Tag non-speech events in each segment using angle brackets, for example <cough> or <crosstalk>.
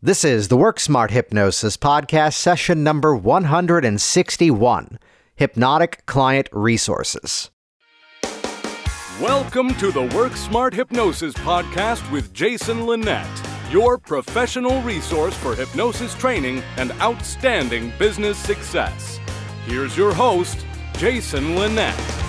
This is the Work Smart Hypnosis Podcast, session number 161 Hypnotic Client Resources. Welcome to the Work Smart Hypnosis Podcast with Jason Linett, your professional resource for hypnosis training and outstanding business success. Here's your host, Jason Linett.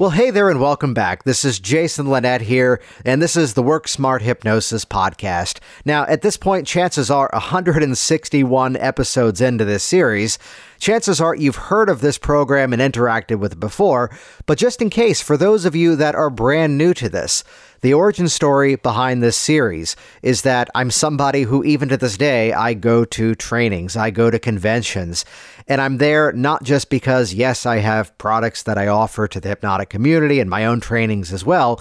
Well, hey there, and welcome back. This is Jason Linett here, and this is the Work Smart Hypnosis podcast. Now, at this point, chances are 161 episodes into this series. Chances are you've heard of this program and interacted with it before, but just in case, for those of you that are brand new to this, the origin story behind this series is that I'm somebody who, even to this day, I go to trainings, I go to conventions, and I'm there not just because, yes, I have products that I offer to the hypnotic community and my own trainings as well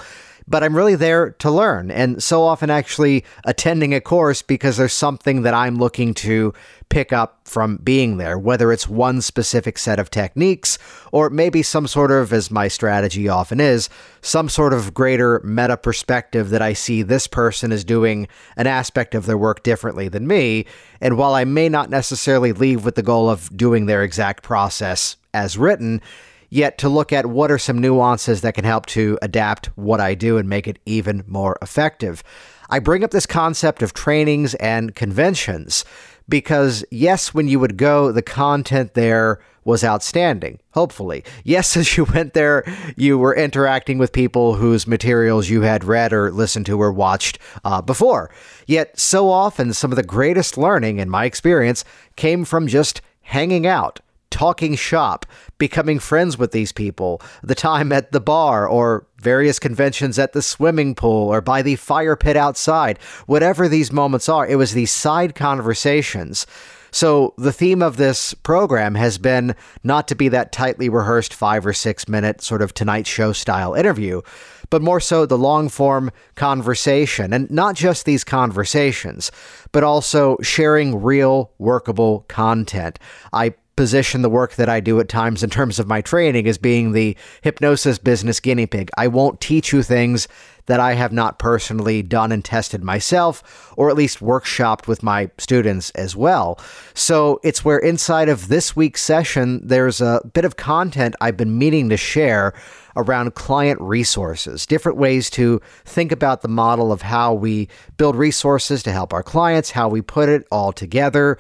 but I'm really there to learn and so often actually attending a course because there's something that I'm looking to pick up from being there, whether it's one specific set of techniques or maybe some sort of, as my strategy often is, some sort of greater meta perspective that I see this person is doing an aspect of their work differently than me. And while I may not necessarily leave with the goal of doing their exact process as written, yet to look at what are some nuances that can help to adapt what I do and make it even more effective. I bring up this concept of trainings and conventions because, yes, when you would go, the content there was outstanding, hopefully. Yes, <laughs> as you went there, you were interacting with people whose materials you had read or listened to or watched uh, before. Yet, so often, some of the greatest learning, in my experience, came from just hanging out talking shop, becoming friends with these people, the time at the bar or various conventions at the swimming pool or by the fire pit outside, whatever these moments are, it was these side conversations. So, the theme of this program has been not to be that tightly rehearsed five or six minute sort of Tonight Show style interview, but more so the long form conversation. And not just these conversations, but also sharing real workable content. I position the work that I do at times in terms of my training as being the hypnosis business guinea pig. I won't teach you things that I have not personally done and tested myself, or at least workshopped with my students as well. So it's where inside of this week's session, there's a bit of content I've been meaning to share around client resources, different ways to think about the model of how we build resources to help our clients, how we put it all together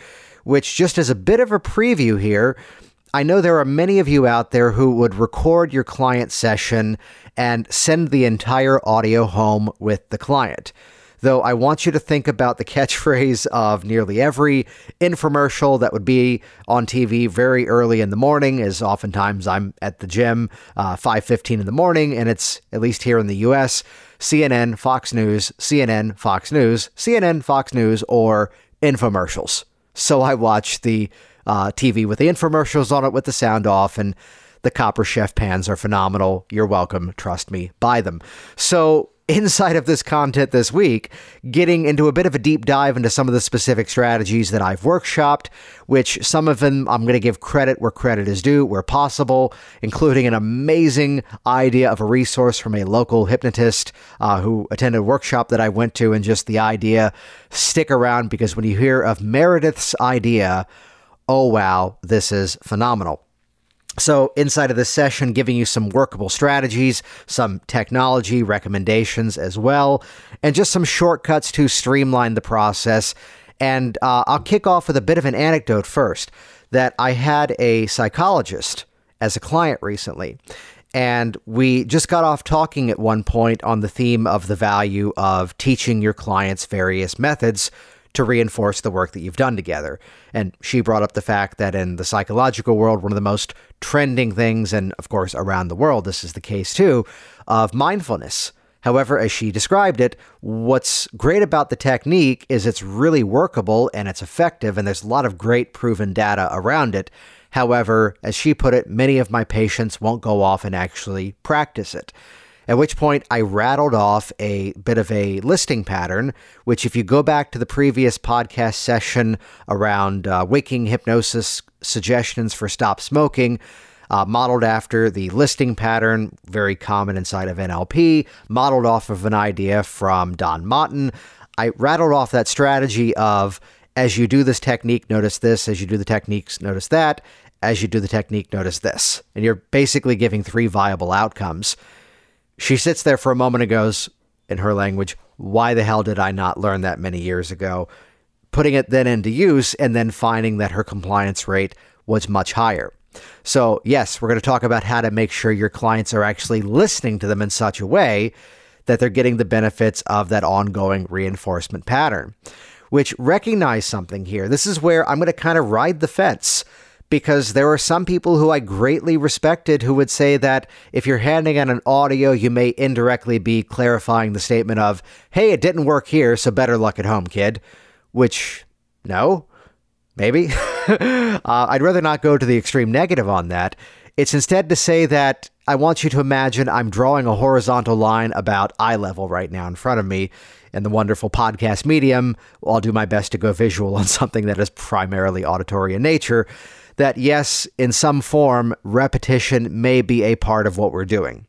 which, just as a bit of a preview here, I know there are many of you out there who would record your client session and send the entire audio home with the client. Though I want you to think about the catchphrase of nearly every infomercial that would be on TV very early in the morning, as oftentimes I'm at the gym uh, 5:15 in the morning, and it's at least here in the U.S. CNN, Fox News, CNN, Fox News, CNN, Fox News, or infomercials. So I watch the uh, TV with the infomercials on it with the sound off, and the Copper Chef pans are phenomenal. You're welcome. Trust me, buy them. So inside of this content this week, getting into a bit of a deep dive into some of the specific strategies that I've workshopped, which some of them I'm going to give credit where credit is due, where possible, including an amazing idea of a resource from a local hypnotist uh, who attended a workshop that I went to, and just the idea. Stick around because when you hear of Meredith's idea, oh wow, this is phenomenal. So, inside of this session, giving you some workable strategies, some technology recommendations as well, and just some shortcuts to streamline the process. And uh, I'll kick off with a bit of an anecdote first that I had a psychologist as a client recently. And we just got off talking at one point on the theme of the value of teaching your clients various methods to reinforce the work that you've done together. And she brought up the fact that in the psychological world, one of the most trending things, and of course around the world, this is the case too, of mindfulness. However, as she described it, what's great about the technique is it's really workable and it's effective, and there's a lot of great proven data around it. However, as she put it, many of my patients won't go off and actually practice it. At which point, I rattled off a bit of a listing pattern, which, if you go back to the previous podcast session around uh, waking hypnosis suggestions for stop smoking, uh, modeled after the listing pattern, very common inside of NLP, modeled off of an idea from Don Martin. I rattled off that strategy of as you do this technique, notice this. As you do the techniques, notice that. As you do the technique, notice this. And you're basically giving three viable outcomes. She sits there for a moment and goes, in her language, why the hell did I not learn that many years ago? Putting it then into use and then finding that her compliance rate was much higher. So, yes, we're going to talk about how to make sure your clients are actually listening to them in such a way that they're getting the benefits of that ongoing reinforcement pattern which recognize something here. This is where I'm going to kind of ride the fence because there are some people who I greatly respected who would say that if you're handing out an audio, you may indirectly be clarifying the statement of, hey, it didn't work here, so better luck at home, kid. Which, no, maybe. <laughs> uh, I'd rather not go to the extreme negative on that. It's instead to say that I want you to imagine I'm drawing a horizontal line about eye level right now in front of me in the wonderful podcast medium. I'll do my best to go visual on <laughs> something that is primarily auditory in nature. That, yes, in some form, repetition may be a part of what we're doing.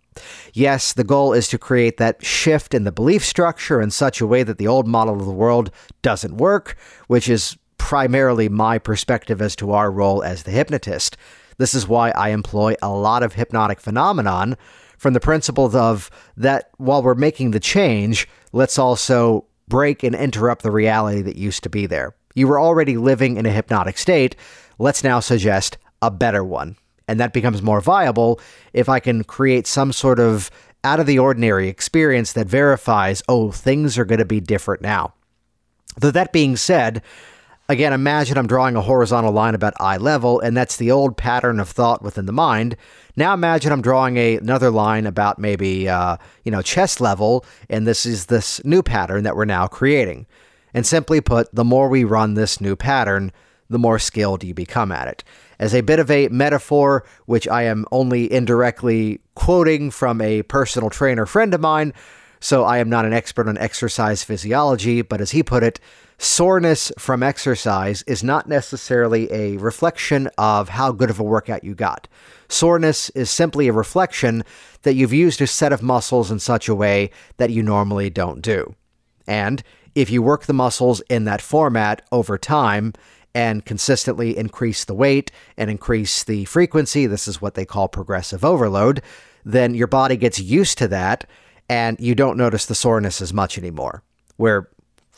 Yes, the goal is to create that shift in the belief structure in such a way that the old model of the world doesn't work, which is primarily my perspective as to our role as the hypnotist. This is why I employ a lot of hypnotic phenomenon from the principles of that while we're making the change, let's also break and interrupt the reality that used to be there. You were already living in a hypnotic state. Let's now suggest a better one. And that becomes more viable if I can create some sort of out of the ordinary experience that verifies, oh, things are going to be different now. Though that being said, Again, imagine I'm drawing a horizontal line about eye level, and that's the old pattern of thought within the mind. Now imagine I'm drawing a, another line about maybe uh, you know chest level, and this is this new pattern that we're now creating. And simply put, the more we run this new pattern, the more skilled you become at it. As a bit of a metaphor, which I am only indirectly quoting from a personal trainer friend of mine, so I am not an expert on exercise physiology, but as he put it, soreness from exercise is not necessarily a reflection of how good of a workout you got. Soreness is simply a reflection that you've used a set of muscles in such a way that you normally don't do. And if you work the muscles in that format over time and consistently increase the weight and increase the frequency, this is what they call progressive overload, then your body gets used to that and you don't notice the soreness as much anymore. Where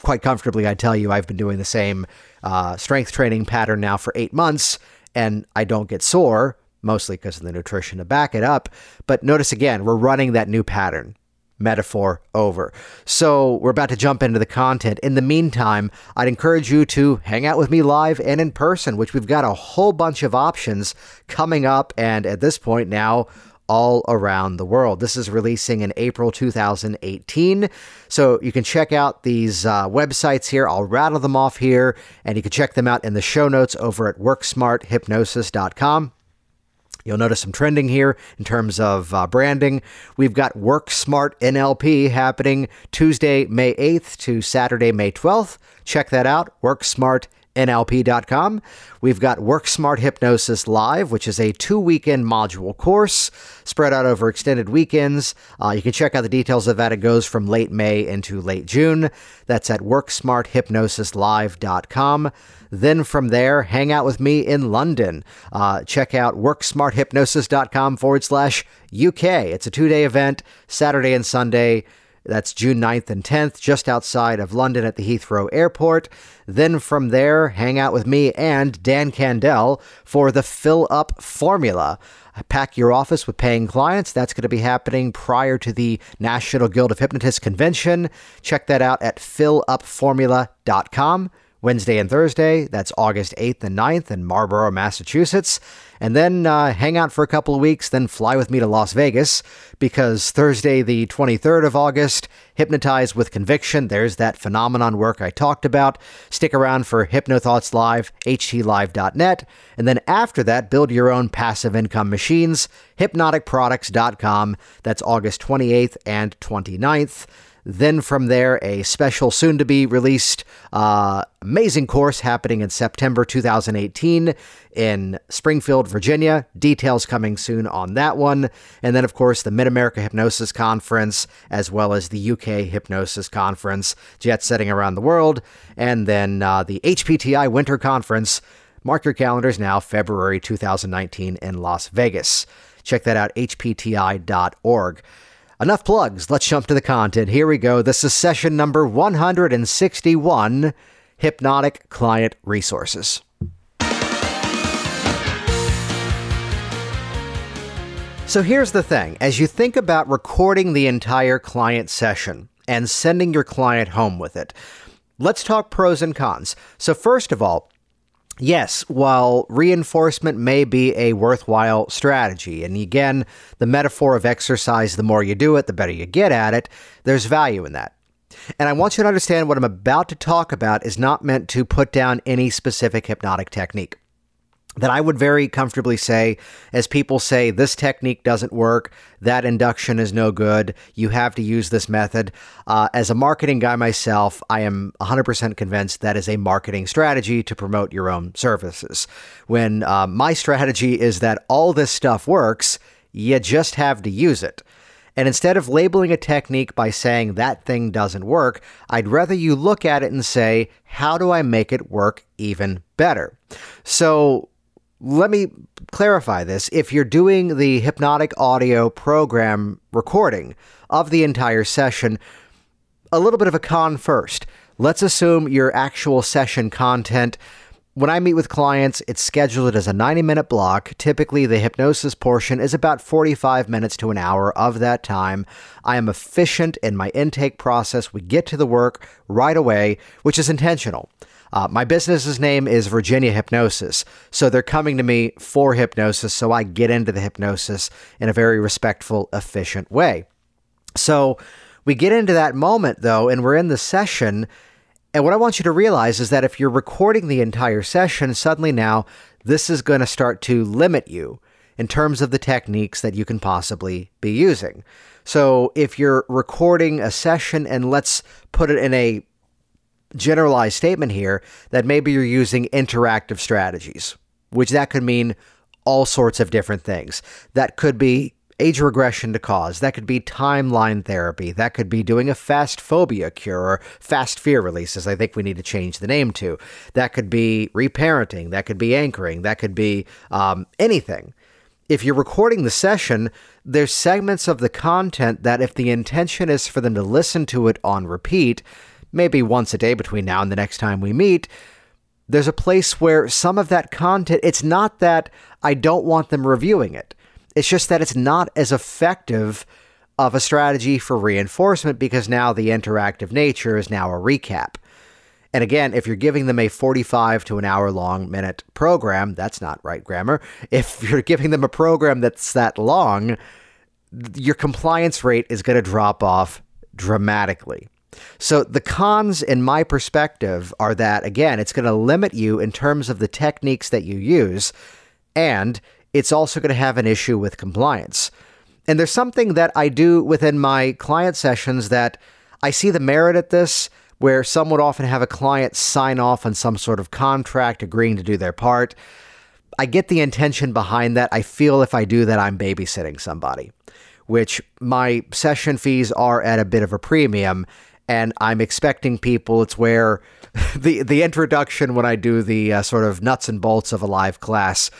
quite comfortably, I tell you, I've been doing the same uh, strength training pattern now for eight months, and I don't get sore, mostly because of the nutrition to back it up. But notice again, we're running that new pattern. Metaphor over. So, we're about to jump into the content. In the meantime, I'd encourage you to hang out with me live and in person, which we've got a whole bunch of options coming up. And at this point now, all around the world. This is releasing in April 2018. So you can check out these uh, websites here. I'll rattle them off here, and you can check them out in the show notes over at worksmarthypnosis.com. You'll notice some trending here in terms of uh, branding. We've got Work Smart NLP happening Tuesday, May 8th to Saturday, May 12th. Check that out, Work WorkSmart NLP.com. We've got Work Smart Hypnosis Live, which is a two weekend module course spread out over extended weekends. Uh, you can check out the details of that. It goes from late May into late June. That's at WorksmartHypnosisLive.com. Then from there, hang out with me in London. Uh, check out WorkSmartHypnosis.com forward slash UK. It's a two day event, Saturday and Sunday. That's June 9th and 10th, just outside of London at the Heathrow Airport. Then from there, hang out with me and Dan Candell for the Fill Up Formula. Pack your office with paying clients. That's going to be happening prior to the National Guild of Hypnotists convention. Check that out at fillupformula.com. Wednesday and Thursday. That's August 8th and 9th in Marlborough, Massachusetts. And then uh, hang out for a couple of weeks, then fly with me to Las Vegas because Thursday, the 23rd of August, Hypnotize with Conviction. There's that phenomenon work I talked about. Stick around for HypnoThoughts Live, htlive.net. And then after that, build your own passive income machines, hypnoticproducts.com. That's August 28th and 29th. Then from there, a special soon to be released uh, amazing course happening in September 2018 in Springfield, Virginia. Details coming soon on that one. And then, of course, the Mid America Hypnosis Conference, as well as the UK Hypnosis Conference, jet setting around the world. And then uh, the HPTI Winter Conference. Mark your calendars now, February 2019 in Las Vegas. Check that out, hpti.org. Enough plugs. Let's jump to the content. Here we go. This is session number 161 Hypnotic Client Resources. So here's the thing as you think about recording the entire client session and sending your client home with it, let's talk pros and cons. So, first of all, Yes, while reinforcement may be a worthwhile strategy, and again, the metaphor of exercise, the more you do it, the better you get at it, there's value in that. And I want you to understand what I'm about to talk about is not meant to put down any specific hypnotic technique that I would very comfortably say, as people say, this technique doesn't work, that induction is no good, you have to use this method. Uh, as a marketing guy myself, I am 100% convinced that is a marketing strategy to promote your own services. When uh, my strategy is that all this stuff works, you just have to use it. And instead of labeling a technique by saying that thing doesn't work, I'd rather you look at it and say, how do I make it work even better? So, let me clarify this. If you're doing the hypnotic audio program recording of the entire session, a little bit of a con first. Let's assume your actual session content. When I meet with clients, it's scheduled as a 90 minute block. Typically, the hypnosis portion is about 45 minutes to an hour of that time. I am efficient in my intake process. We get to the work right away, which is intentional. Uh, my business's name is Virginia Hypnosis. So they're coming to me for hypnosis. So I get into the hypnosis in a very respectful, efficient way. So we get into that moment, though, and we're in the session. And what I want you to realize is that if you're recording the entire session, suddenly now this is going to start to limit you in terms of the techniques that you can possibly be using. So if you're recording a session, and let's put it in a generalized statement here that maybe you're using interactive strategies, which that could mean all sorts of different things. That could be age regression to cause. That could be timeline therapy. That could be doing a fast phobia cure or fast fear releases. I think we need to change the name to. That could be reparenting. That could be anchoring. That could be um, anything. If you're recording the session, there's segments of the content that, if the intention is for them to listen to it on repeat, maybe once a day between now and the next time we meet, there's a place where some of that content, it's not that I don't want them reviewing it. It's just that it's not as effective of a strategy for reinforcement because now the interactive nature is now a recap. And again, if you're giving them a 45 to an hour long minute program, that's not right grammar. If <laughs> you're giving them a program that's that long, your compliance rate is going to drop off dramatically. So, the cons, in my perspective, are that, again, it's going to limit you in terms of the techniques that you use, and it's also going to have an issue with compliance. And there's something that I do within my client sessions that I see the merit at this, where some would often have a client sign off on some sort of contract agreeing to do their part. I get the intention behind that. I feel if I do that, I'm babysitting somebody, which my session fees are at a bit of a premium and I'm expecting people. It's where <laughs> the the introduction when I do the uh, sort of nuts and bolts of a live class,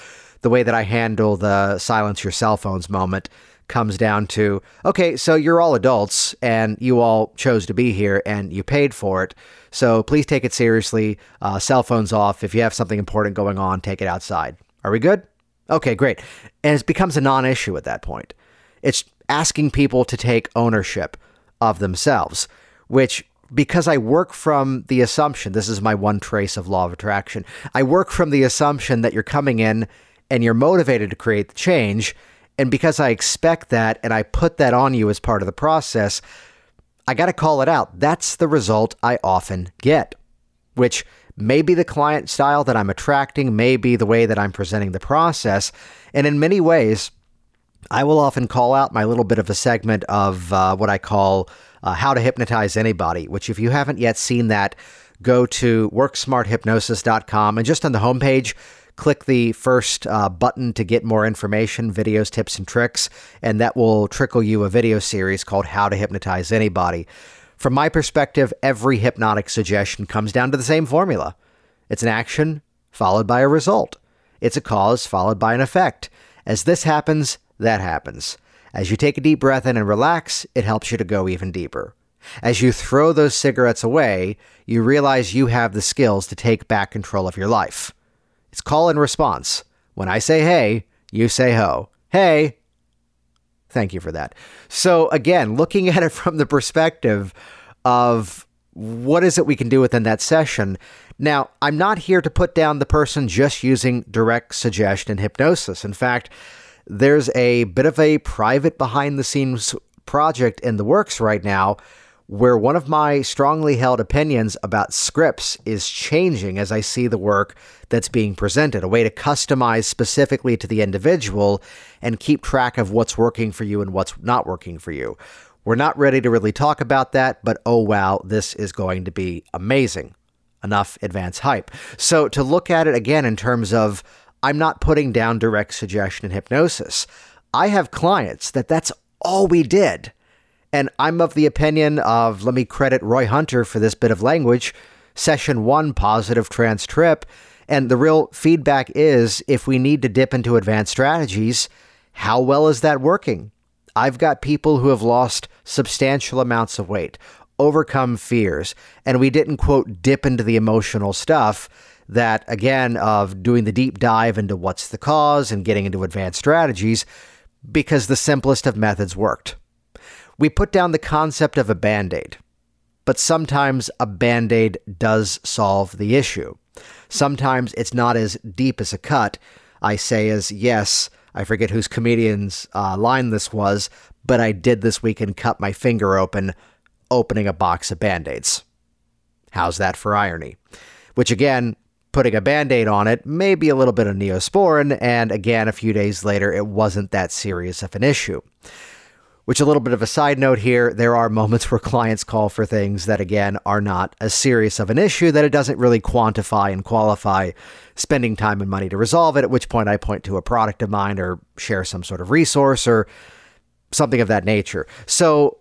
the way that I handle the silence your cell phones moment comes down to okay, so you're all adults and you all chose to be here and you paid for it. So please take it seriously. Uh, cell phones off. If you have something important going on, take it outside. Are we good? Okay, great. And it becomes a non issue at that point. It's asking people to take ownership of themselves which because I work from the assumption, this is my one trace of law of attraction. I work from the assumption that you're coming in and you're motivated to create the change. And because I expect that and I put that on you as part of the process, I got to call it out. That's the result I often get, which may be the client style that I'm attracting, may be the way that I'm presenting the process. And in many ways, I will often call out my little bit of a segment of uh, what I call uh, How to Hypnotize Anybody, which, if you haven't yet seen that, go to worksmarthypnosis.com and just on the homepage, click the first uh, button to get more information, videos, tips, and tricks, and that will trickle you a video series called How to Hypnotize Anybody. From my perspective, every hypnotic suggestion comes down to the same formula it's an action followed by a result, it's a cause followed by an effect. As this happens, that happens. As you take a deep breath in and relax, it helps you to go even deeper. As you throw those cigarettes away, you realize you have the skills to take back control of your life. It's call and response. When I say hey, you say ho. Hey. Thank you for that. So, again, looking <laughs> at it from the perspective of what is it we can do within that session. Now, I'm not here to put down the person just using direct suggestion hypnosis. In fact, there's a bit of a private behind the scenes project in the works right now where one of my strongly held opinions about scripts is changing as I see the work that's being presented, a way to customize specifically to the individual and keep track of what's working for you and what's not working for you. We're not ready to really talk about that, but oh wow, this is going to be amazing. Enough advance hype. So, to look at it again in terms of, I'm not putting down direct suggestion and hypnosis. I have clients that that's all we did and I'm of the opinion of, let me credit Roy Hunter for this bit of language, session one, positive trance trip. And the real feedback is if we need to dip into advanced strategies, how well is that working? I've got people who have lost substantial amounts of weight, overcome fears, and we didn't, quote, dip into the emotional stuff that, again, of doing the deep dive into what's the cause and getting into advanced strategies because the simplest of methods worked. We put down the concept of a band aid, but sometimes a band aid does solve the issue. Sometimes it's not as deep as a cut. I say as, yes, I forget whose comedian's uh, line this was, but I did this week and cut my finger open opening a box of band aids. How's that for irony? Which again, putting a band aid on it maybe a little bit of neosporin, and again, a few days later, it wasn't that serious of an issue. Which, a little bit of a side note here, there are moments <laughs> where clients call for things that, again, are not as serious of an issue that it doesn't really quantify and qualify spending time and money to resolve it, at which point I point to a product of mine or share some sort of resource or something of that nature. So,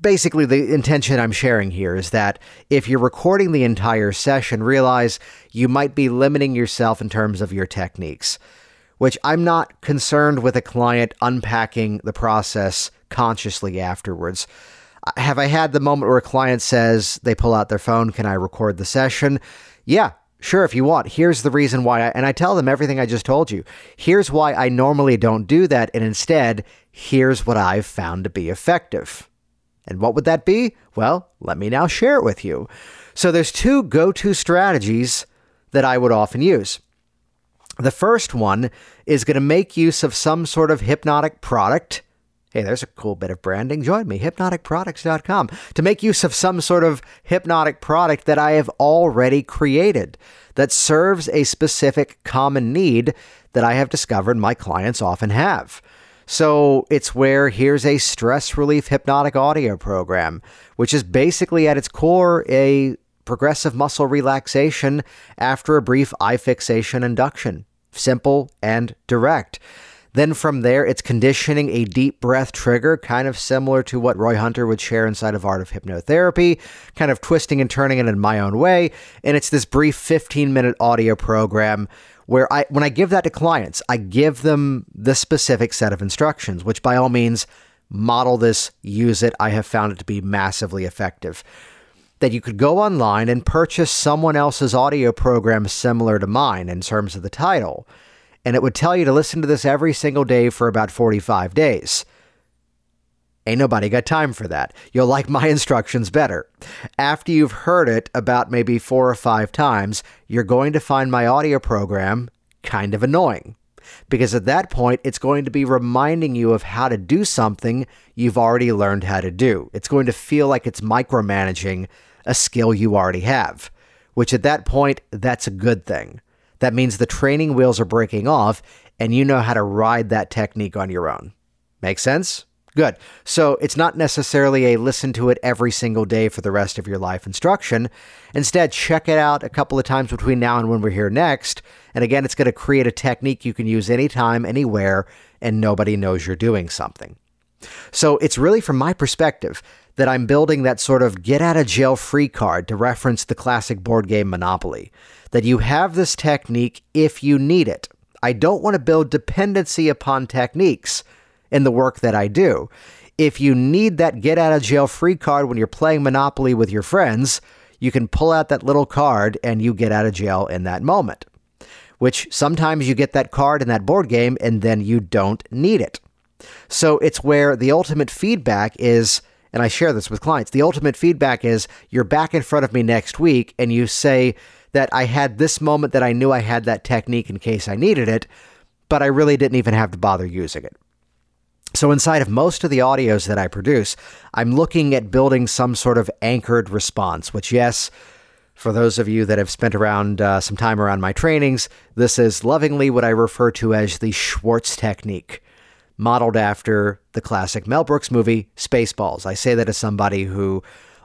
basically, the intention I'm sharing here is that if you're recording the entire session, realize you might be limiting yourself in terms of your techniques which I'm not concerned with a client unpacking the process consciously afterwards. Uh, have I had the moment where a client says they pull out their phone, Can I record the session? Yeah, sure, if you want. Here's the reason why. I, and I tell them everything I just told you. Here's why I normally don't do that. And instead, here's what I've found to be effective. And what would that be? Well, let me now share it with you. So there's two go to strategies that I would often use. The first one is going to make use of some sort of hypnotic product. Hey, there's a cool bit of branding. Join me, hypnoticproducts.com, to make use of some sort of hypnotic product that I have already created that serves a specific common need that I have discovered my clients often have. So it's where here's a stress relief hypnotic audio program, which is basically at its core a progressive muscle relaxation after a brief eye fixation induction. Simple and direct. Then from there, it's conditioning a deep breath trigger, kind of similar to what Roy Hunter would share inside of Art of Hypnotherapy, kind of twisting and turning it in my own way. And it's this brief 15 minute audio program where I, when I give that to clients, I give them the specific set of instructions, which by all means, model this, use it. I have found it to be massively effective that you could go online and purchase someone else's audio program similar to mine in terms of the title, and it would tell you to listen to this every single day for about 45 days. Ain't nobody got time for that. You'll like my <laughs> instructions better. After you've heard it about maybe four or five times, you're going to find my audio program kind of annoying. Because at that point, it's going to be reminding you of how to do something you've already learned how to do. It's going to feel like it's micromanaging a skill you already have, which at that point, that's a good thing. That means the training wheels are breaking off and you know how to ride that technique on your own. Make sense? Good. So it's not necessarily a listen to it every single day for the rest of your life instruction. Instead, check it out a couple of times between now and when we're here next. And again, it's going to create a technique you can use anytime, anywhere, and nobody knows you're doing something. So it's really from my perspective that I'm building that sort of get out of jail free card to reference the classic board game Monopoly. That you have this technique if you need it. I don't want to build dependency upon techniques in the work that I do. If you need that get out of jail free card when you're playing Monopoly with your friends, you can pull out that little card and you get out of jail in that moment. Which sometimes you get that card in that board game and then you don't need it. So it's where the ultimate feedback is, and I share this with clients the ultimate feedback is you're back in front of me next week and you say that I had this moment that I knew I had that technique in case I needed it, but I really didn't even have to bother using it. So, inside of most of the audios that I produce, I'm looking at building some sort of anchored response, which, yes, for those of you that have spent around uh, some time around my trainings, this is lovingly what I refer to as the Schwartz technique, modeled after the classic Mel Brooks movie Spaceballs. I say that as somebody who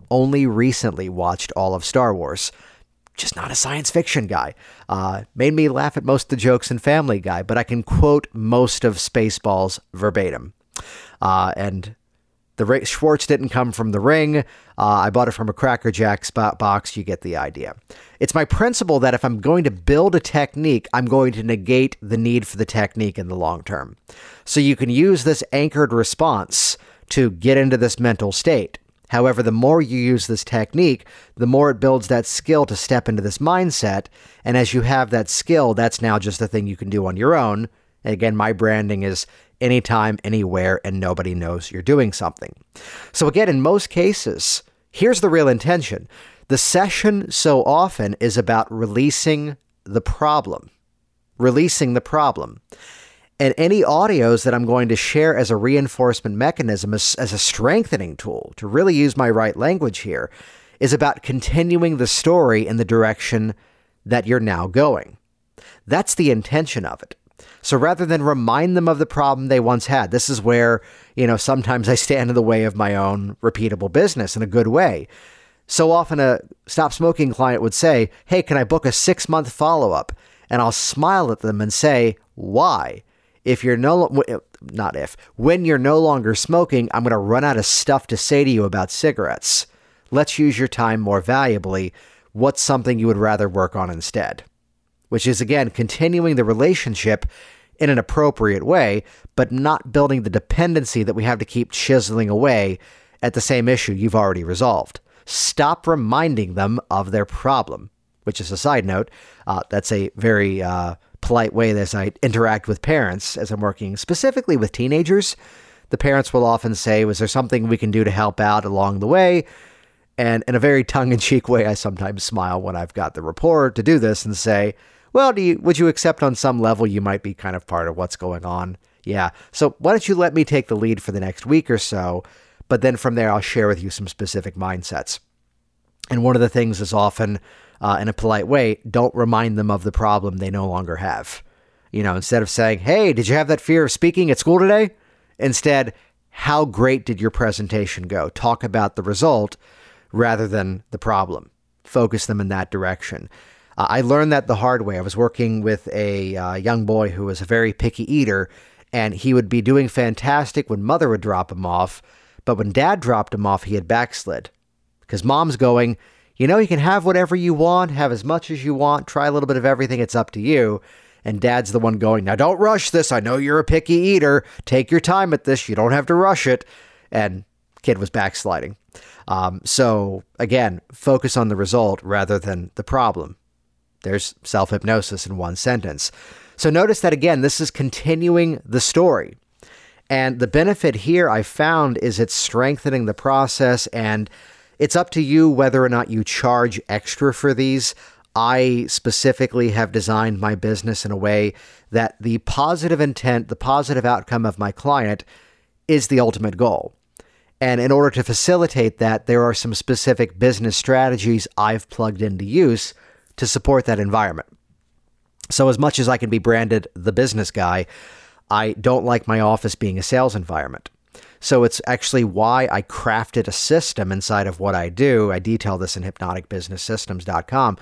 only recently watched all of Star Wars. Just not a science fiction guy. Uh, made me laugh at most of the jokes in Family Guy, but I can quote most of Spaceballs verbatim. Uh, and the Schwartz didn't come from the ring. Uh, I bought it from a Cracker Jack spot box. You get the idea. It's my principle that if I'm going to build a technique, I'm going to negate the need for the technique in the long term. So you can use this anchored response to get into this mental state. However, the more you use this technique, the more it builds that skill to step into this mindset. And as you have that skill, that's now just a thing you can do on your own. And again, my branding is anytime, anywhere, and nobody knows you're doing something. So, again, in most cases, here's the real intention the session so often is about releasing the problem, releasing the problem. And any audios that I'm going to share as a reinforcement mechanism, as, as a strengthening tool, to really use my right language here, is about continuing the story in the direction that you're now going. That's the intention of it. So rather than remind them of the problem they once had, this is where, you know, sometimes I stand in the way of my own repeatable business in a good way. So often a stop smoking client would say, Hey, can I book a six month follow up? And I'll smile at them and say, Why? If you're no, not if, when you're no longer smoking, I'm going to run out of stuff to say to you about cigarettes. Let's use your time more valuably. What's something you would rather work on instead? which is again continuing the relationship in an appropriate way, but not building the dependency that we have to keep chiseling away at the same issue you've already resolved. Stop reminding them of their problem, which is a side note. Uh, that's a very uh, polite way as I interact with parents as I'm working specifically with teenagers. The parents will often say, Was there something we can do to help out along the way? And in a very tongue in cheek way, I sometimes smile when I've got the rapport to do this and say, well, you would you accept on some level you might be kind of part of what's going on? Yeah. So why don't you let me take the lead for the next week or so? But then from there, I'll share with you some specific mindsets. And one of the things is often, uh, in a polite way, don't remind them of the problem they no longer have. You know, instead of saying, hey, did you have that fear of speaking at school today? Instead, how great did your presentation go? Talk about the result rather than the problem. Focus them in that direction. Uh, I learned that the hard way. I was working with a uh, young boy who was a very picky eater, and he would be doing fantastic when mother would drop him off, but when dad dropped him off, he had backslid. Because mom's going, you know, you can have whatever you want, have as much as you want, try a little bit of everything, it's up to you. And dad's the one going, now don't rush this. I know you're a picky eater. Take your time at this. You don't have to rush it. And kid was backsliding. Um, so again, focus on the result rather than the problem. There's self hypnosis in one sentence. So notice that again, this is continuing the story. And the benefit here I found is it's strengthening the process, and it's up to you whether or not you charge extra for these. I specifically have designed my business in a way that the positive intent, the positive outcome of my client is the ultimate goal. And in order to facilitate that, there are some specific business strategies I've plugged into use to support that environment. So, as much as I can be branded the business guy, I don't like my office being a sales environment. So it's actually why I crafted a system inside of what I do. I detail this in hypnoticbusinesssystems.com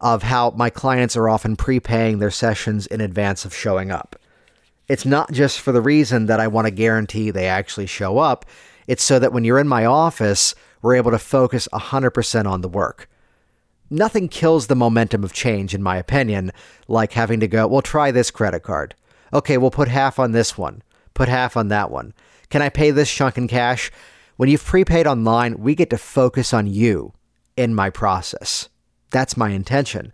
of how my clients are often prepaying their sessions in advance of showing up. It's not just for the reason that I want to guarantee they actually show up. It's so that when you're in my office, we're able to focus 100% on the work. Nothing kills the momentum of change, in my opinion, like having to go, well, try this credit card. Okay, we'll put half on this one, put half on that one. Can I pay this chunk in cash? When you've prepaid online, we get to focus on you in my process. That's my intention.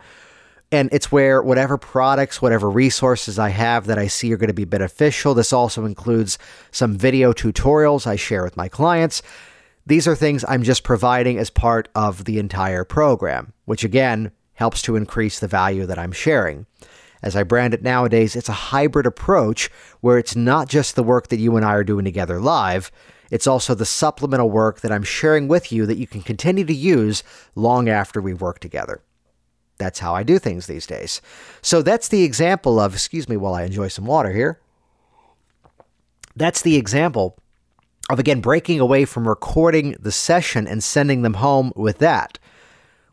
And it's where whatever products, whatever resources I have that I see are going to be beneficial. This also includes some video tutorials I share with my clients. These are things I'm just providing as part of the entire program, which again helps to increase the value that I'm sharing. As I brand it nowadays, it's a hybrid approach where it's not just the work that you and I are doing together live, it's also the supplemental work that I'm sharing with you that you can continue to use long after we work together. That's how I do things these days. So that's the example of, excuse me while I enjoy some water here. That's the example of, again, breaking away from recording the session and sending them home with that.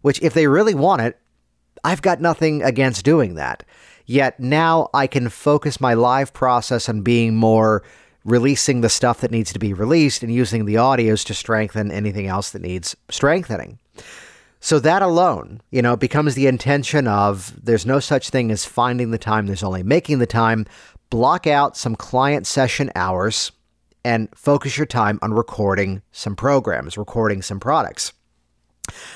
Which, if they really want it, I've got nothing against doing that. Yet now I can focus my live process on being more releasing the stuff that needs to be released and using the audios to strengthen anything else that needs strengthening. So that alone, you know, becomes the intention of there's no such thing as finding the time, there's only making the time. Block out some client session hours and focus your time on recording some programs, recording some products.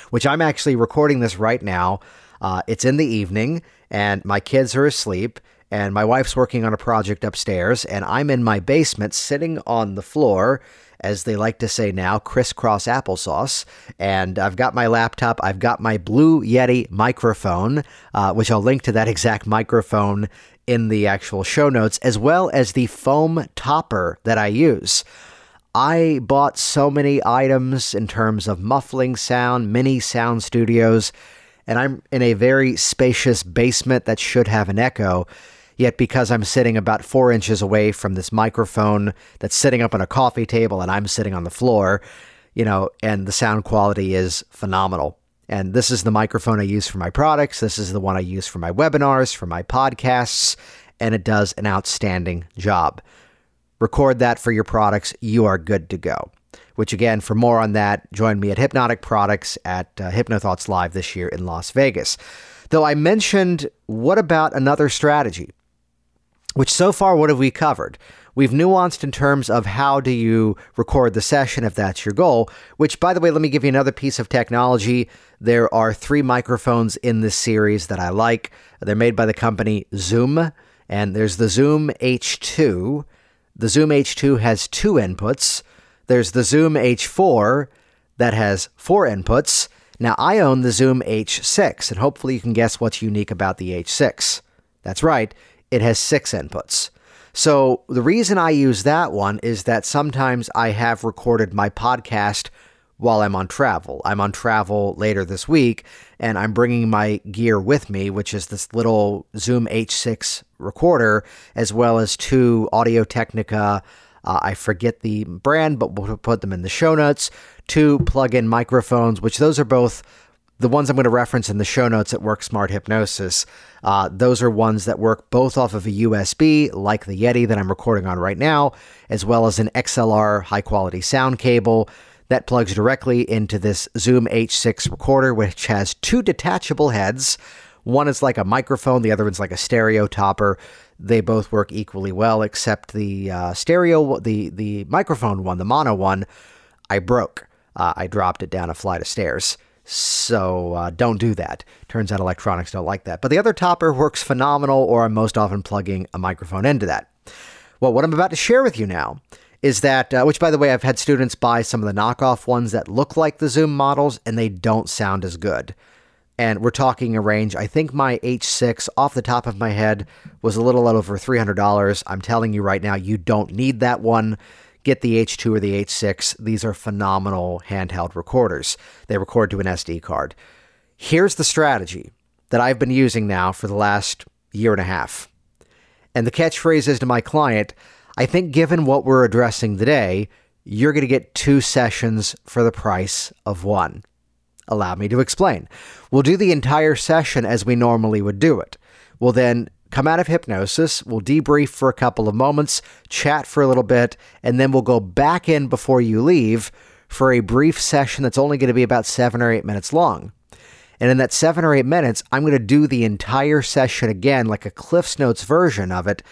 Which I'm actually recording this right now. Uh, it's in the evening, and my kids are asleep, and my wife's working on a project upstairs, and I'm in my basement sitting on the floor as they like to say now, crisscross applesauce. And I've got my laptop, I've got my Blue Yeti microphone, uh, which I'll link to that <laughs> exact microphone in the actual show notes, as well as the foam topper that I use. I bought so many items in terms of muffling sound, mini sound studios, and I'm in a very spacious basement that should have an echo. Yet, because I'm sitting about four inches away from this microphone that's sitting up on a coffee table and I'm sitting on the floor, you know, and the sound quality is phenomenal. And this is the microphone I use for my products. This is the one I use for my webinars, for my podcasts, and it does an outstanding job. Record that for your products. You are good to go. Which, again, for more on that, join me at Hypnotic Products at uh, HypnoThoughts Live this year in Las Vegas. Though I mentioned, what about another strategy? which so far, what have we covered? We've nuanced in terms of how do you record the session if that's your goal, which, by the way, let me give you another piece of technology. There are three microphones in this series that I like. They're made by the company Zoom, and there's the Zoom H2. The Zoom H2 has two inputs. There's the Zoom H4 that has four inputs. Now, I own the Zoom H6, and hopefully you can guess what's unique about the H6. That's right, it has six inputs. So the reason I use that one is that sometimes I have recorded my podcast while I'm on travel. I'm on travel later this week and I'm bringing my gear with me, which is this little Zoom H6 recorder, as well as two Audio Technica. Uh, I forget the brand, but we'll put them in the show notes. Two plug in microphones, which those are both the ones I'm going to reference in the show notes at Work Smart Hypnosis, uh, those are ones that work both off of a USB, like the Yeti that I'm recording on right now, as well as an XLR high quality sound cable that plugs directly into this Zoom H6 recorder, which has two detachable heads. One is like a microphone, the other one's like a stereo topper. They both work equally well, except the uh, stereo, the the microphone one, the mono one, I broke. Uh, I dropped it down a flight of stairs. So uh, don't do that. Turns out electronics don't like that. But the other topper works phenomenal, or I'm most often plugging a microphone into that. Well, what I'm about to share with you now is that, uh, which by the way, I've had students buy some of the knockoff ones that look like the Zoom models and they don't sound as good. And we're talking a range. I think my H6 off the top of my head was a little over $300. I'm telling you right now, you don't need that one get the H2 or the H6. These are phenomenal handheld recorders. They record to an SD card. Here's the strategy that I've been using now for the last year and a half. And the catchphrase is to my client, I think given what we're addressing today, you're going to get two sessions for the price of one. Allow me to explain. We'll do the entire session as we normally would do it. We'll then come out of hypnosis, we'll debrief for a couple of moments, chat for a little bit, and then we'll go back in before you leave for a brief session that's only going to be about seven or eight minutes long. And in that seven or eight minutes, I'm going to do the entire session again, like a Cliff's Notes version of it,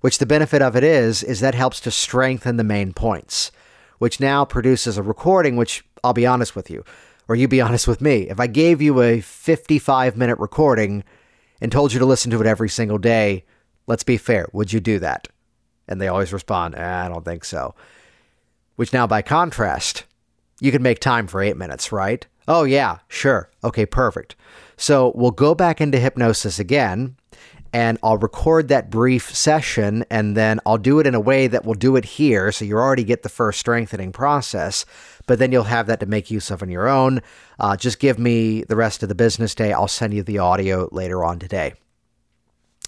which the benefit of it is, is that helps to strengthen the main points, which now produces a recording, which I'll be honest with you, or you be honest with me. If I gave you a 55 minute recording and told you to listen to it every single day, let's be fair, would you do that? And they always respond, eh, I don't think so. Which now, by contrast, you can make time for eight minutes, right? Oh, yeah, sure. Okay, perfect. So we'll go back into hypnosis again and I'll record that brief session and then I'll do it in a way that will do it here. So you already get the first strengthening process, but then you'll have that to make use of on your own. Uh, just give me the rest of the business day. I'll send you the audio later on today.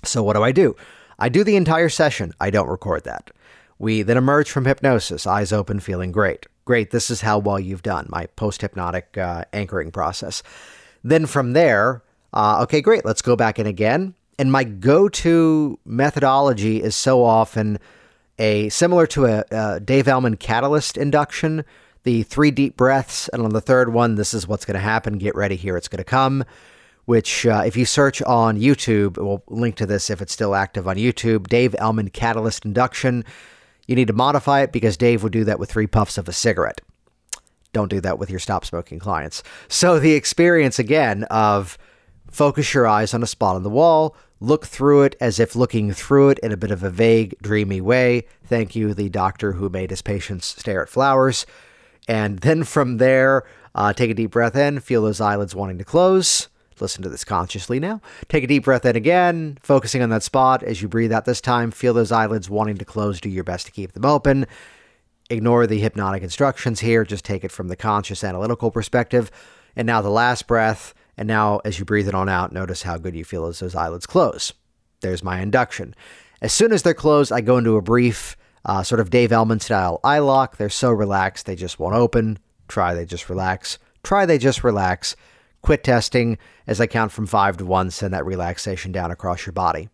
So, what do I do? I do the entire session, I don't record that. We then emerge from hypnosis, eyes open, feeling great. Great, this is how well you've done, my post hypnotic uh, anchoring process. Then from there, uh, okay, great, let's go back in again. And my go to methodology is so often a similar to a, a Dave Elman catalyst induction, the three deep breaths. And on the third one, this is what's going to happen. Get ready, here it's going to come which uh, if you search on YouTube, we'll link to this if it's still active on YouTube, Dave Elman Catalyst Induction. You need to modify it because Dave would do that with three puffs of a cigarette. Don't do that with your stop smoking clients. So the experience again of focus your eyes on a spot on the wall, look through it as if looking through it in a bit of a vague, dreamy way. Thank you, the doctor who made his patients stare at flowers. And then from there, uh, take a deep breath in, feel those eyelids wanting to close. Listen to this consciously now. Take a deep breath in again, focusing on that spot. As you breathe out this time, feel those eyelids wanting to close. Do your best to keep them open. Ignore the hypnotic instructions here. Just take it from the conscious analytical perspective. And now the last breath. And now, as you breathe it on out, notice how good you feel as those eyelids close. There's my induction. As soon as they're closed, I go into a brief, uh, sort of Dave Elman style eye lock. They're so relaxed, they just won't open. Try, they just relax. Try, they just relax. Quit testing as I count from five to one, send that relaxation down across your body.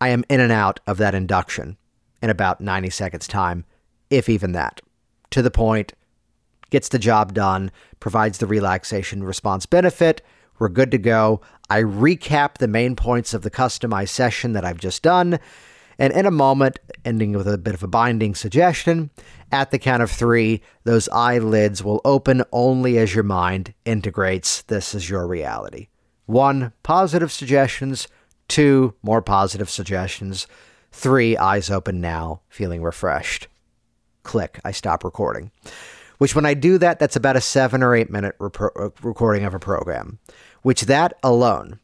I am in and out of that induction in about 90 seconds' time, if even that. To the point, gets the job done, provides the relaxation response benefit. We're good to go. I recap the main points of the customized session that I've just done. And in a moment, ending with a bit of a binding suggestion, at the count of three, those eyelids will open only as your mind integrates this as your reality. One, positive suggestions. Two, more positive suggestions. Three, eyes open now, feeling refreshed. Click, I stop recording. Which, when I do that, that's about a seven or eight minute repro- recording of a program, which that alone,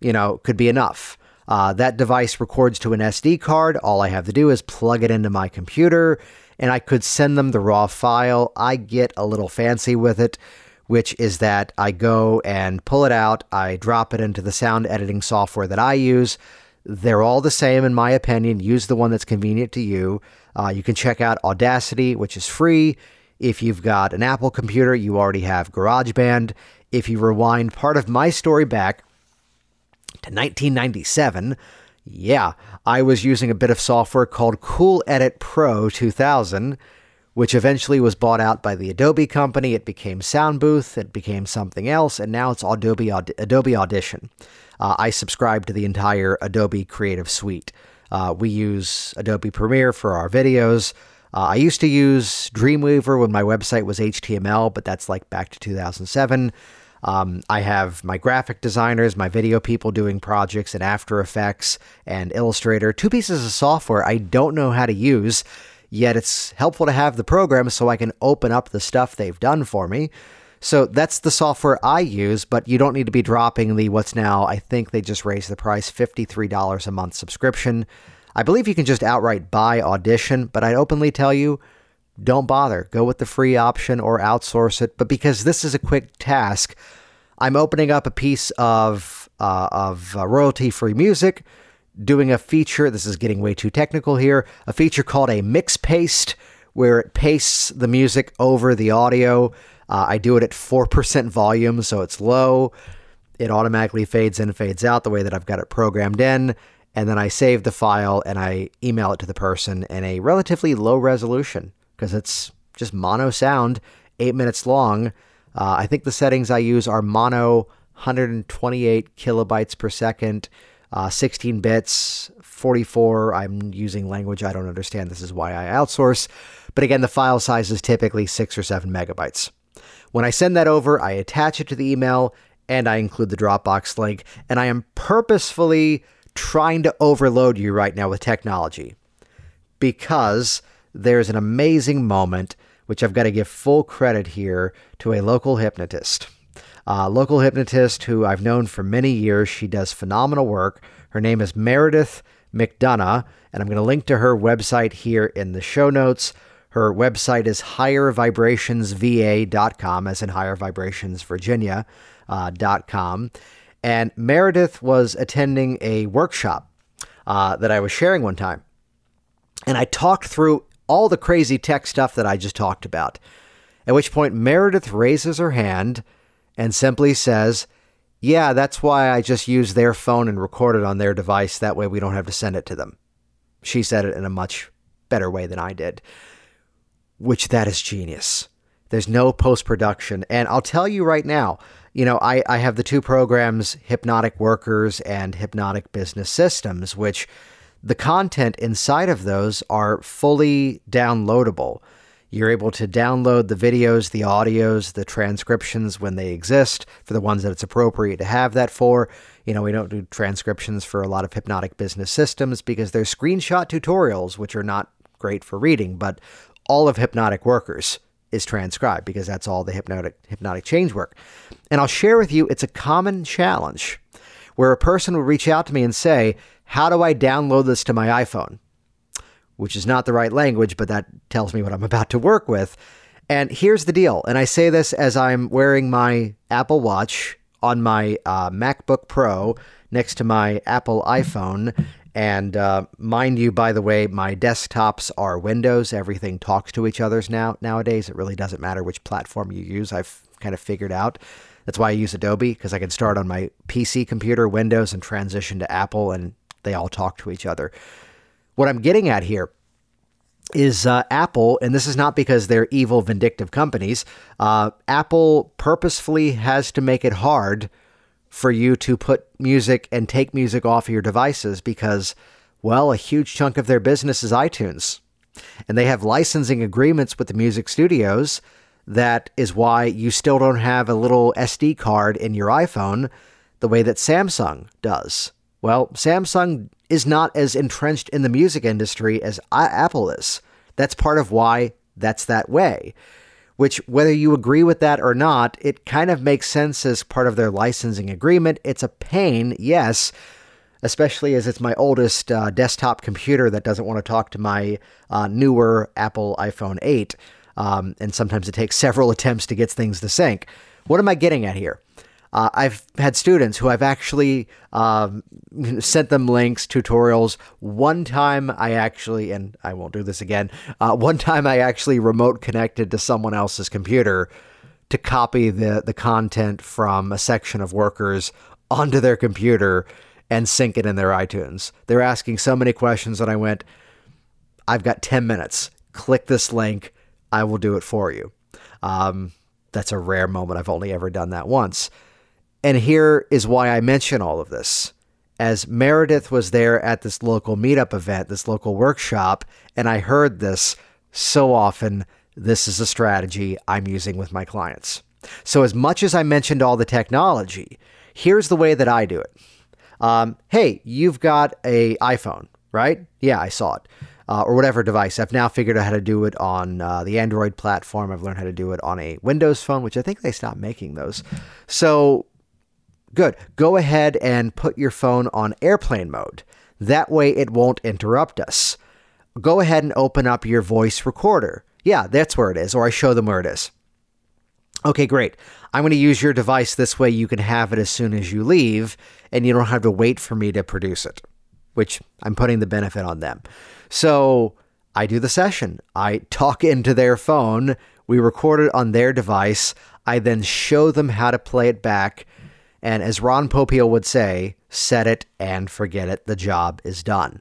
you know, could be enough. Uh, that device records to an SD card. All I have to do is plug it into my computer, and I could send them the raw file. I get a little fancy with it, which is that I go and pull it out, I drop it into the sound editing software that I use. They're all the same, in my opinion. Use the one that's convenient to you. Uh, you can check out Audacity, which is free. If you've got an Apple computer, you already have GarageBand. If you rewind part of my story back, to 1997, yeah, I was using a bit of software called Cool Edit Pro 2000, which eventually was bought out by the Adobe company. It became Soundbooth, it became something else, and now it's Adobe, Adobe Audition. Uh, I subscribe to the entire Adobe Creative Suite. Uh, we use Adobe Premiere for our videos. Uh, I used to use Dreamweaver when my website was HTML, but that's like back to 2007. Um, I have my graphic designers, my video people doing projects in After Effects and Illustrator, two pieces of software I don't know how to use, yet it's helpful to have the program so I can open up the stuff they've done for me. So that's the software I use, but you don't need to be dropping the what's now, I think they just raised the price, $53 a month subscription. I believe you can just outright buy Audition, but I'd openly tell you, don't bother. Go with the free option or outsource it. But because this is a quick task, I'm opening up a piece of uh, of uh, royalty free music. doing a feature. This is getting way too technical here. A feature called a mix paste, where it pastes the music over the audio. Uh, I do it at 4% volume, so it's low. It automatically fades in, fades out the way that I've got it programmed in. And then I save the file and I email it to the person in a relatively low resolution because it's just mono sound, eight minutes long. Uh, I think the settings I use are mono 128 kilobytes per second, uh, 16 bits, 44. I'm using language I don't understand. This is why I outsource. But again, the file size is typically six or seven megabytes. When I send that over, I attach it to the email and I include the Dropbox link. And I am purposefully trying to overload you right now with technology because there's an amazing moment, which I've got to give full credit here to a local hypnotist. A local hypnotist who I've known for many years. She does phenomenal work. Her name is Meredith McDonough, and I'm going to link to her website here in the show notes. Her website is highervibrationsva.com, as in Higher Vibrations Virginia uh, .com. And Meredith was attending a workshop uh, that I was sharing one time. And I talked through all the crazy tech stuff that I just talked about. At which point, Meredith raises her hand and simply says, Yeah, that's why I just use their phone and record it on their device. That way we don't have to send it to them. She said it in a much better way than I did, which that is genius. There's no post production. And I'll tell you right now, you know, I, I have the two programs, Hypnotic Workouts and Hypnotic Business Systems, which the content inside of those are fully downloadable. You're able to download the videos, the audios, the transcriptions when they exist for the ones that it's appropriate to have that for. You know, we don't do transcriptions for a lot of hypnotic business systems because they're screenshot tutorials, which are not great for reading, but all of hypnotic workouts is transcribed because that's all the hypnotic hypnotic change work. And I'll share with you it's a common challenge where a person will reach out to me and say, "How do I download this to my iPhone?" Which is not the right language, but that tells me what I'm <laughs> about to work with. And here's the deal, and I say this as I'm wearing my Apple Watch on my uh, MacBook Pro next to my Apple iPhone, and uh, mind you, by the way, my desktops are Windows. Everything talks to each other's now nowadays. It really doesn't matter which platform you use. I've kind of figured out. That's why I use Adobe because I can start on my PC computer, Windows, and transition to Apple, and they all talk to each other. What I'm getting at here is uh, Apple, and this is not because they're evil, vindictive companies. Uh, Apple purposefully has to make it hard for you to put music and take music off of your devices because, well, a huge chunk of their business is iTunes. And they have licensing agreements with the music studios. That is why you still don't have a little SD card in your iPhone the way that Samsung does. Well, Samsung is not as entrenched in the music industry as Apple is. That's part of why that's that way which, whether you agree with that or not, it kind of makes sense as part of their licensing agreement. It's a pain, yes, especially as it's my oldest uh, desktop computer that doesn't want to talk to my uh, newer Apple iPhone 8. Um, and sometimes it takes several <laughs> attempts to get things to sync. What am I getting at here? Uh, I've had students who I've actually um, <laughs> sent them links, tutorials. One time I actually, and I won't do this again, uh, one time I actually remote connected to someone else's computer to copy the, the content from a section of workouts onto their computer and sync it in their iTunes. They're asking so many questions that I went, I've got 10 minutes. Click this link. I will do it for you. Um, that's a rare moment. I've only ever done that once. And here is why I mention all of this. As Meredith was there at this local meetup event, this local workshop, and I heard this so often, this is a strategy I'm using with my clients. So, as much as I mentioned all the technology, here's the way that I do it. Um, hey, you've got a iPhone, right? Yeah, I saw it. Uh, or whatever device. I've now figured out how to do it on uh, the Android platform. I've learned how to do it on a Windows phone, which I think they stopped making those. So Good. Go ahead and put your phone on airplane mode. That way it won't interrupt us. Go ahead and open up your voice recorder. Yeah, that's where it is, or I show them where it is. Okay, great. I'm going to use your device this way you can have it as soon as you leave, and you don't have to wait for me to produce it. which I'm putting the benefit on them. So I do the session. I talk into their phone. We record it on their device. I then show them how to play it back. And as Ron Popeil would say, set it and forget it. The job is done.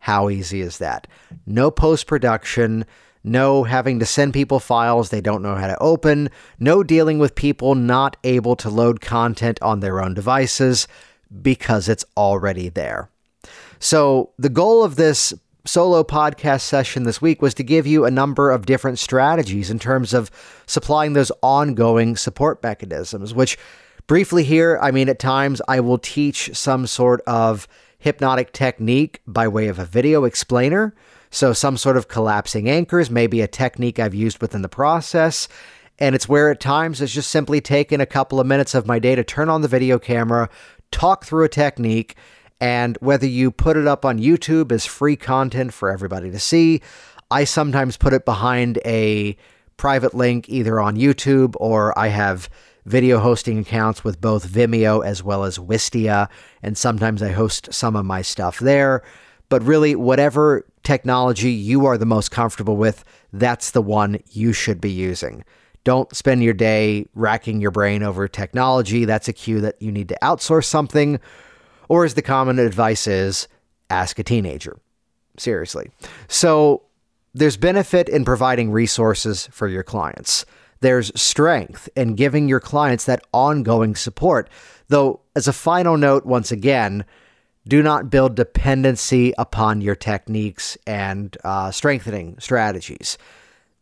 How easy is that? No post production, no having to send people files they don't know how to open, no dealing with people not able to load content on their own devices because it's already there. So, the goal of this solo podcast session this week was to give you a number of different strategies in terms of supplying those ongoing support mechanisms, which briefly here, I mean, at times I will teach some sort of hypnotic technique by way of a video explainer. So, some sort of collapsing anchors, maybe a technique I've used within the process. And it's where at times it's just simply taken a couple of minutes of my day to turn on the video camera, talk through a technique, and whether you put it up on YouTube as free content for everybody to see, I sometimes put it behind a private link either on YouTube or I have video hosting accounts with both Vimeo as well as Wistia, and sometimes I host some of my stuff there. But really, whatever technology you are the most comfortable with, that's the one you should be using. Don't spend your day racking your brain over technology. That's a cue that you need to outsource something or as the common advice is, ask a teenager. Seriously. So there's benefit in providing resources for your clients. There's strength in giving your clients that ongoing support. Though, as a final note, once again, do not build dependency upon your techniques and uh, strengthening strategies.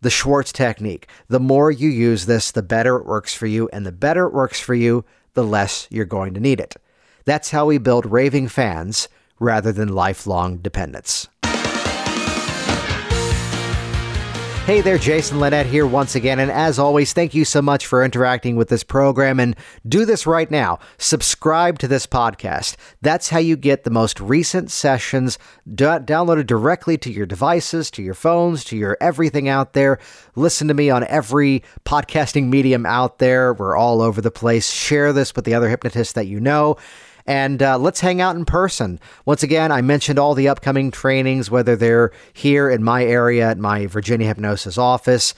The Schwartz technique. The more you use this, the better it works for you. And the better it works for you, the less you're going to need it. That's how we build raving fans rather than lifelong dependents. Hey there, Jason Linett here once again. And as always, thank you so much for interacting with this program. And do this right now subscribe to this podcast. That's how you get the most recent sessions d- downloaded directly to your devices, to your phones, to your everything out there. Listen to me on every podcasting medium out there. We're all over the place. Share this with the other hypnotists that you know and uh, let's hang out in person. Once again, I mentioned all the upcoming trainings, whether they're here in my area at my Virginia Hypnosis office.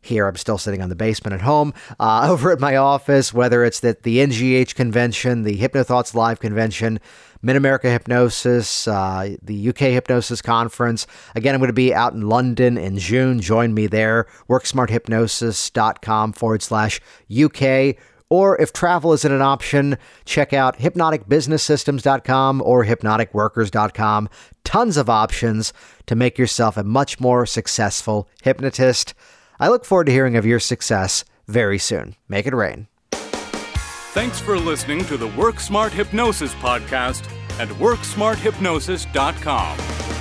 Here, I'm still sitting on the basement at home. Uh, <laughs> over at my office, whether it's the, the NGH convention, the HypnoThoughts Live convention, Mid America Hypnosis, uh, the UK Hypnosis Conference. Again, I'm going to be out in London in June. Join me there. WorkSmartHypnosis.com forward slash UK or if travel isn't an option, check out hypnoticbusinesssystems.com or hypnoticworkouts.com. Tons of options to make yourself a much more successful hypnotist. I look forward to hearing of your success very soon. Make it rain. Thanks for listening to the Work Smart Hypnosis podcast at WorkSmartHypnosis.com.